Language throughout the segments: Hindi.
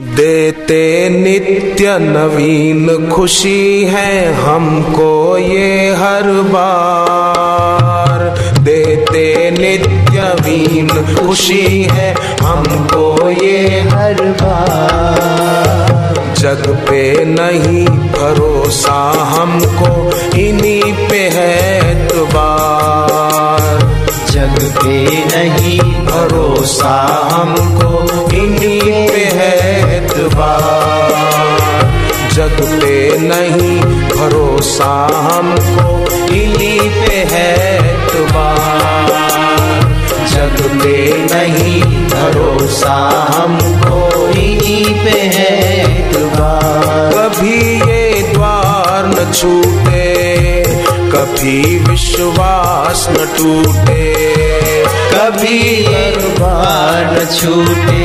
देते नित्य नवीन खुशी है हमको ये हर बार। देते नित्य नवीन खुशी है हमको ये हर बार। जग पे नहीं भरोसा हमको, इन्हीं पे है एतबार जग पे नहीं, भरोसा हमको इन्हीं पे है जग पे नहीं, भरोसा हमको इन्हीं पे है एतबार। जग पे नहीं, भरोसा हमको इन्हीं पे है कभी ये द्वार न छूटे, कभी विश्वास न टूटे कभी बार छूटे,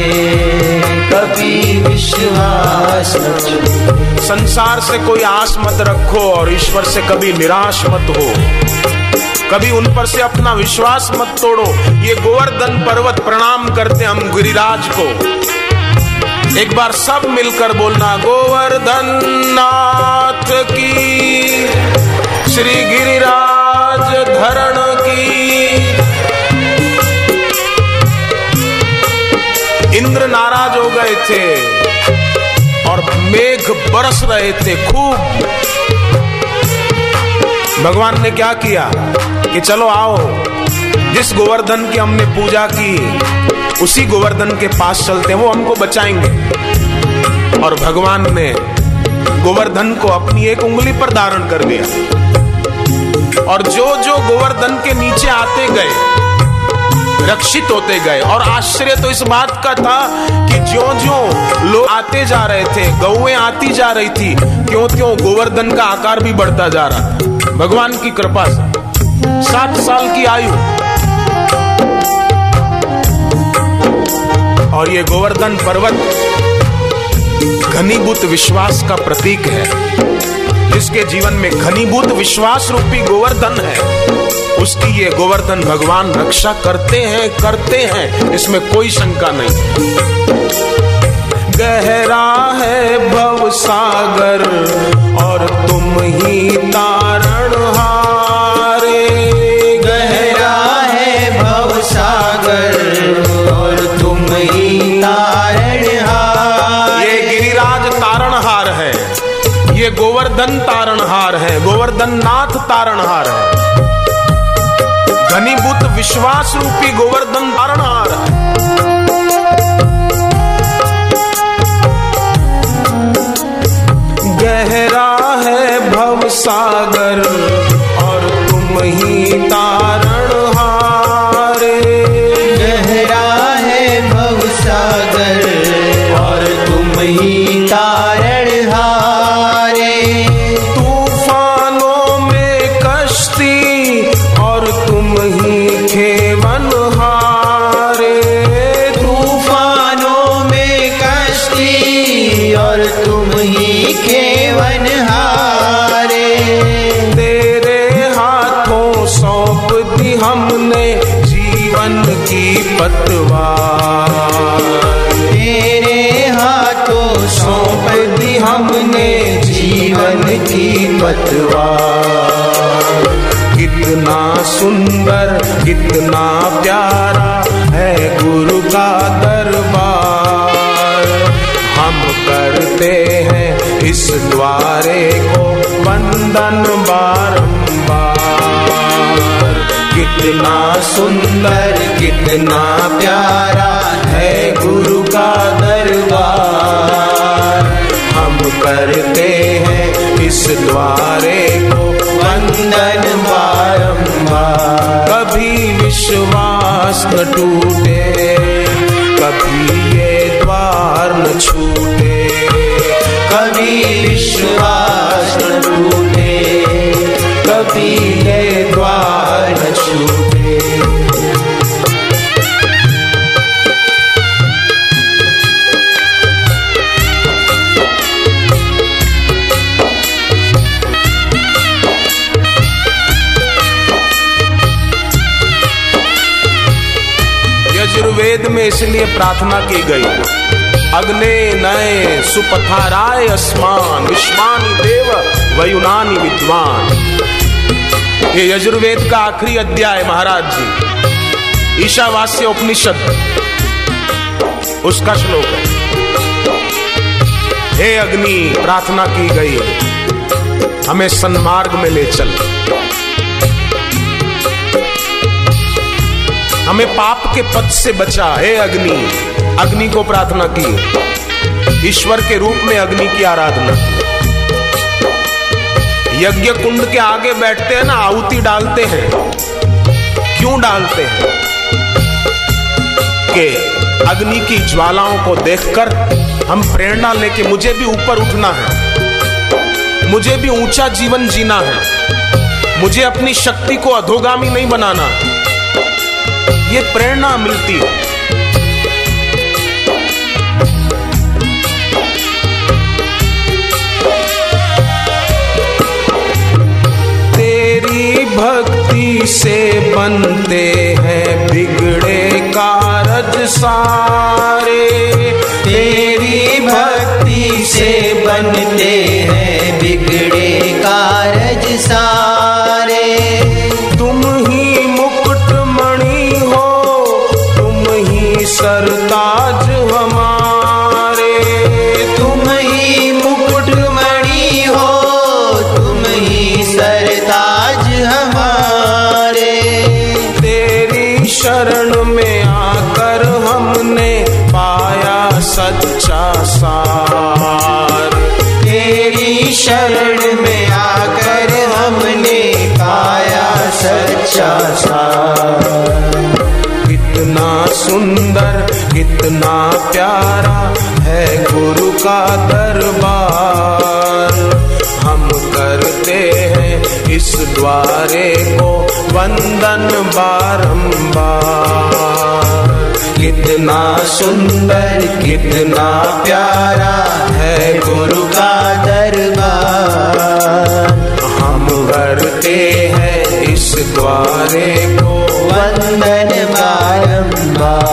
कभी विश्वास संसार से कोई आस मत रखो और ईश्वर से कभी निराश मत हो। कभी उन पर से अपना विश्वास मत तोड़ो। ये गोवर्धन पर्वत प्रणाम करते हम गिरिराज को। एक बार सब मिलकर बोलना, गोवर्धन नाथ की, श्री गिरिराज धरण की। इंद्र नाराज़ हो गए थे और मेघ बरस रहे थे खूब। भगवान ने क्या किया कि चलो आओ, जिस गोवर्धन की हमने पूजा की, उसी गोवर्धन के पास चलते वो हमको बचाएँगे। और भगवान ने गोवर्धन को अपनी एक उंगली पर धारण कर दिया और जो जो गोवर्धन के नीचे आते गए रक्षित होते गए। और आश्चर्य तो इस बात का था कि ज्यो ज्यो लोग आते जा रहे थे गौएँ आती जा रही थी क्यों क्यों गोवर्धन का आकार भी बढ़ता जा रहा था। भगवान की कृपा से। सात साल की आयु। और ये गोवर्धन पर्वत घनीभूत विश्वास का प्रतीक है। जिसके जीवन में घनीभूत विश्वास रूपी गोवर्धन है, उसकी ये गोवर्धन भगवान रक्षा करते हैं करते हैं, इसमें कोई शंका नहीं। गहरा है भव सागर, और तुम ही तारण गोवर्धन तारणहार है गोवर्धन नाथ तारणहार है। घनीभूत विश्वास रूपी गोवर्धन तारणहार है। गहरा है भव सागर। दी हमने जीवन की पतवार। तेरे हाथों सौंप दी हमने जीवन की पतवार। कितना सुंदर, कितना प्यारा है गुरु का दरबार। हम करते हैं इस द्वारे को वंदन बारंबार कितना सुंदर, कितना प्यारा है गुरु का दरबार। हम करते हैं इस द्वारे को वंदन बारंबार। कभी विश्वास न टूटे, कभी ये द्वार न छूटे, कभी विश्वास न टूटे, कभी यजुर्वेद में इसलिए प्रार्थना की गई। अग्ने नए सुपथाराय अस्मान, विश्वानी देव, वयुनानी विद्वान। ये यजुर्वेद का आखिरी अध्याय, महाराज जी, ईशावास्य उपनिषद, उसका श्लोक है। हे अग्नि, प्रार्थना की गई है। हमें सन्मार्ग में ले चल। हमें पाप के पद से बचा हे अग्नि। अग्नि को प्रार्थना की। ईश्वर के रूप में अग्नि की आराधना यज्ञ कुंड के आगे बैठते हैं ना, आहुति डालते हैं। क्यों डालते हैं? कि अग्नि की ज्वालाओं को देखकर हम प्रेरणा लेके मुझे भी ऊपर उठना है। मुझे भी ऊँचा जीवन जीना है। मुझे अपनी शक्ति को अधोगामी नहीं बनाना ये प्रेरणा मिलती है। तेरी भक्ति से बनते हैं बिगड़े कारज सारे। तेरी भक्ति से बनते में आकर हमने पाया सच्चा सार। तेरी शरण में आकर हमने पाया सच्चा सार। कितना सुंदर, कितना प्यारा है गुरु का दरबार। हम करते हैं इस द्वारे को वंदन बारंबार। कितना सुंदर, कितना प्यारा है गुरु का दरबार। हम करते हैं इस द्वारे को वंदन बारंबार।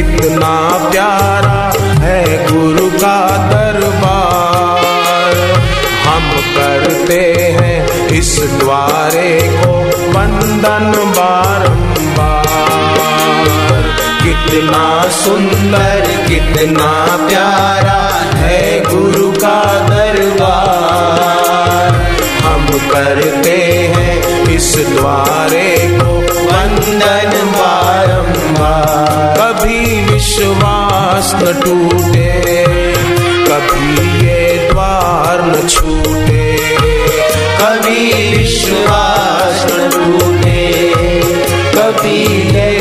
कितना प्यारा है गुरु का दरबार। हम करते हैं इस द्वारे को वंदन बारंबार। कितना सुंदर, कितना प्यारा है गुरु का दरबार। हम करते हैं इस द्वारे को वंदन बारंबार। कभी विश्वास न टूटे, कभी ये द्वार न छूटे, कभी विश्वास न टूटे, कभी ये